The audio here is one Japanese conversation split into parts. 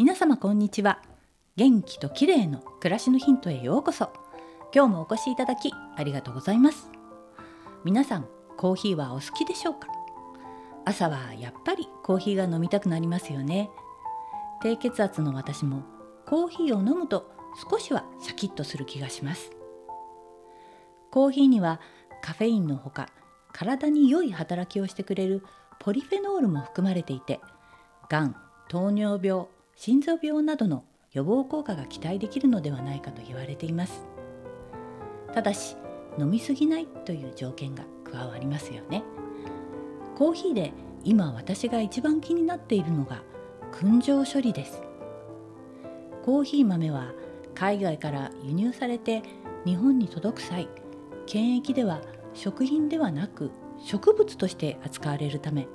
皆様こんにちは。元気と綺麗の暮らしのヒントへようこそ。今日もお越しいただきありがとうございます。皆さんコーヒーはお好きでしょうか？朝はやっぱりコーヒーが飲みたくなりますよね。低血圧の私もコーヒーを飲むと少しはシャキッとする気がします。コーヒーにはカフェインのほか体に良い働きをしてくれるポリフェノールも含まれていてがん糖尿病心臓病などの予防効果が期待できるのではないかと言われています。ただし飲みすぎないという条件が加わりますよね。コーヒーで今私が一番気になっているのが燻蒸処理です。コーヒー豆は海外から輸入されて日本に届く際検疫では食品ではなく植物として扱われるため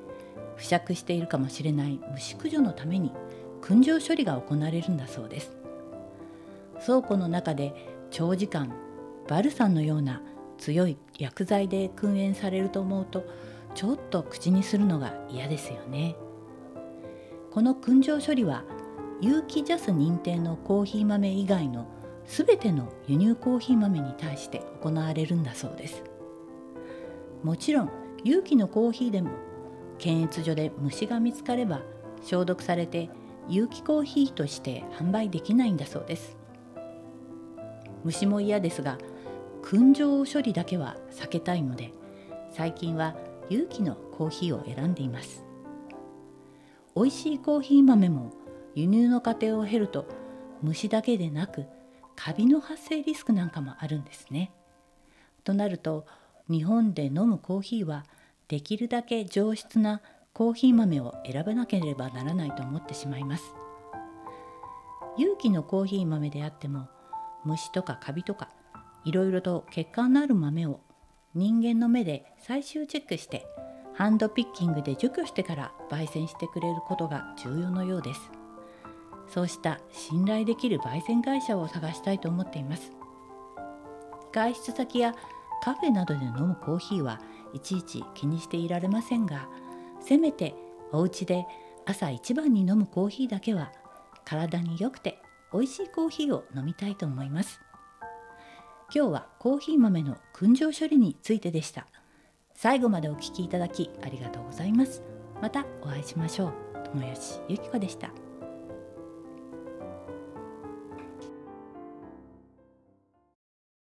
付着しているかもしれない虫駆除のために燻蒸処理が行われるんだそうです。倉庫の中で長時間バルサンのような強い薬剤で燻煙されると思うとちょっと口にするのが嫌ですよね。この燻蒸処理は有機ジャス認定のコーヒー豆以外の全ての輸入コーヒー豆に対して行われるんだそうです。もちろん有機のコーヒーでも検閲所で虫が見つかれば消毒されて有機コーヒーとして販売できないんだそうです。虫も嫌ですが燻蒸処理だけは避けたいので最近は有機のコーヒーを選んでいます。美味しいコーヒー豆も輸入の過程を経ると虫だけでなくカビの発生リスクなんかもあるんですね。となると日本で飲むコーヒーはできるだけ上質なコーヒー豆を選ばなければならないと思ってしまいます。有機のコーヒー豆であっても虫とかカビとかいろいろと欠陥のある豆を人間の目で最終チェックしてハンドピッキングで除去してから焙煎してくれることが重要のようです。そうした信頼できる焙煎会社を探したいと思っています。外出先やカフェなどで飲むコーヒーはいちいち気にしていられませんがせめてお家で朝一番に飲むコーヒーだけは体に良くて美味しいコーヒーを飲みたいと思います。今日はコーヒー豆の燻蒸処理についてでした。最後までお聴きいただきありがとうございます。またお会いしましょう。友吉ゆきこでした。